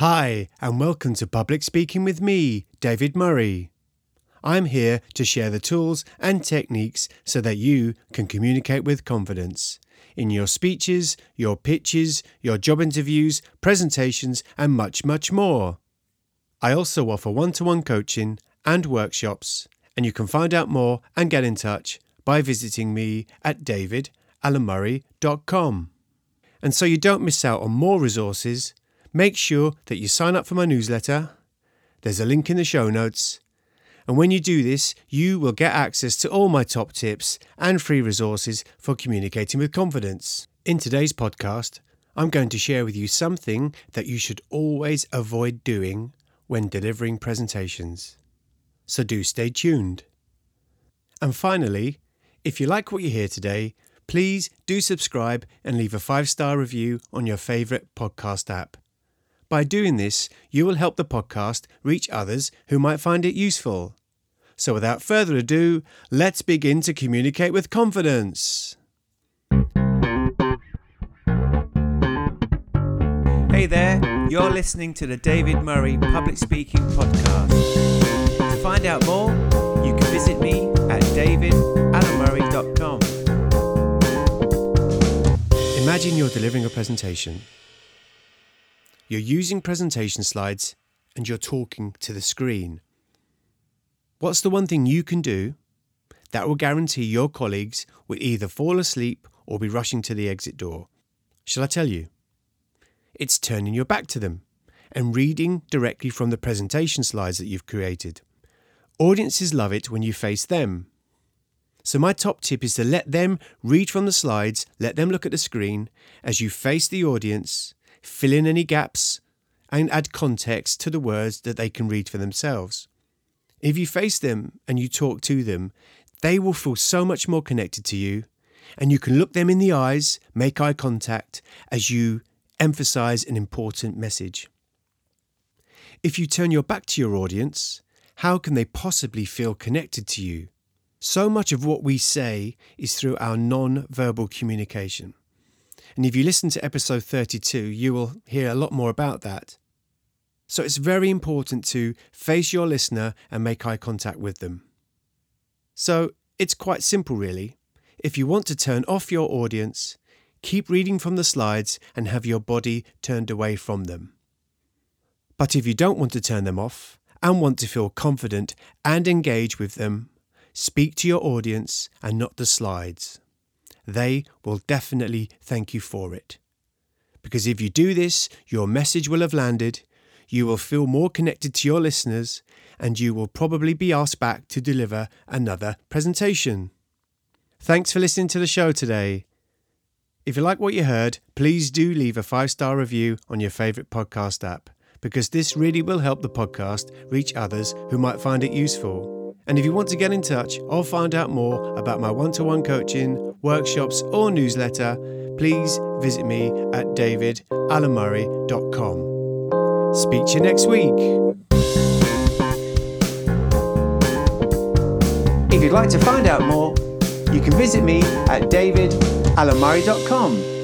Hi, and welcome to Public Speaking with me, David Murray. I'm here to share the tools and techniques so that you can communicate with confidence in your speeches, your pitches, your job interviews, presentations, and much, much more. I also offer one to one coaching and workshops, and you can find out more and get in touch by visiting me at davidalamurray.com. And so you don't miss out on more resources, make sure that you sign up for my newsletter. There's a link in the show notes. And when you do this, you will get access to all my top tips and free resources for communicating with confidence. In today's podcast, I'm going to share with you something that you should always avoid doing when delivering presentations. So do stay tuned. And finally, if you like what you hear today, please do subscribe and leave a five star review on your favourite podcast app. By doing this, you will help the podcast reach others who might find it useful. So, without further ado, let's begin to communicate with confidence. Hey there, you're listening to the David Murray Public Speaking Podcast. To find out more, you can visit me at davidalamurray.com. Imagine you're delivering a presentation. You're using presentation slides and you're talking to the screen. What's the one thing you can do that will guarantee your colleagues will either fall asleep or be rushing to the exit door? Shall I tell you? It's turning your back to them and reading directly from the presentation slides that you've created. Audiences love it when you face them. So, my top tip is to let them read from the slides, let them look at the screen as you face the audience fill in any gaps, and add context to the words that they can read for themselves. If you face them and you talk to them, they will feel so much more connected to you, and you can look them in the eyes, make eye contact as you emphasize an important message. If you turn your back to your audience, how can they possibly feel connected to you? So much of what we say is through our non verbal communication. And if you listen to episode 32, you will hear a lot more about that. So it's very important to face your listener and make eye contact with them. So it's quite simple, really. If you want to turn off your audience, keep reading from the slides and have your body turned away from them. But if you don't want to turn them off and want to feel confident and engage with them, speak to your audience and not the slides they will definitely thank you for it. Because if you do this, your message will have landed, you will feel more connected to your listeners, and you will probably be asked back to deliver another presentation. Thanks for listening to the show today. If you like what you heard, please do leave a five star review on your favourite podcast app, because this really will help the podcast reach others who might find it useful. And if you want to get in touch or find out more about my one to one coaching, workshops, or newsletter, please visit me at davidalamurray.com. Speak to you next week. If you'd like to find out more, you can visit me at davidalamurray.com.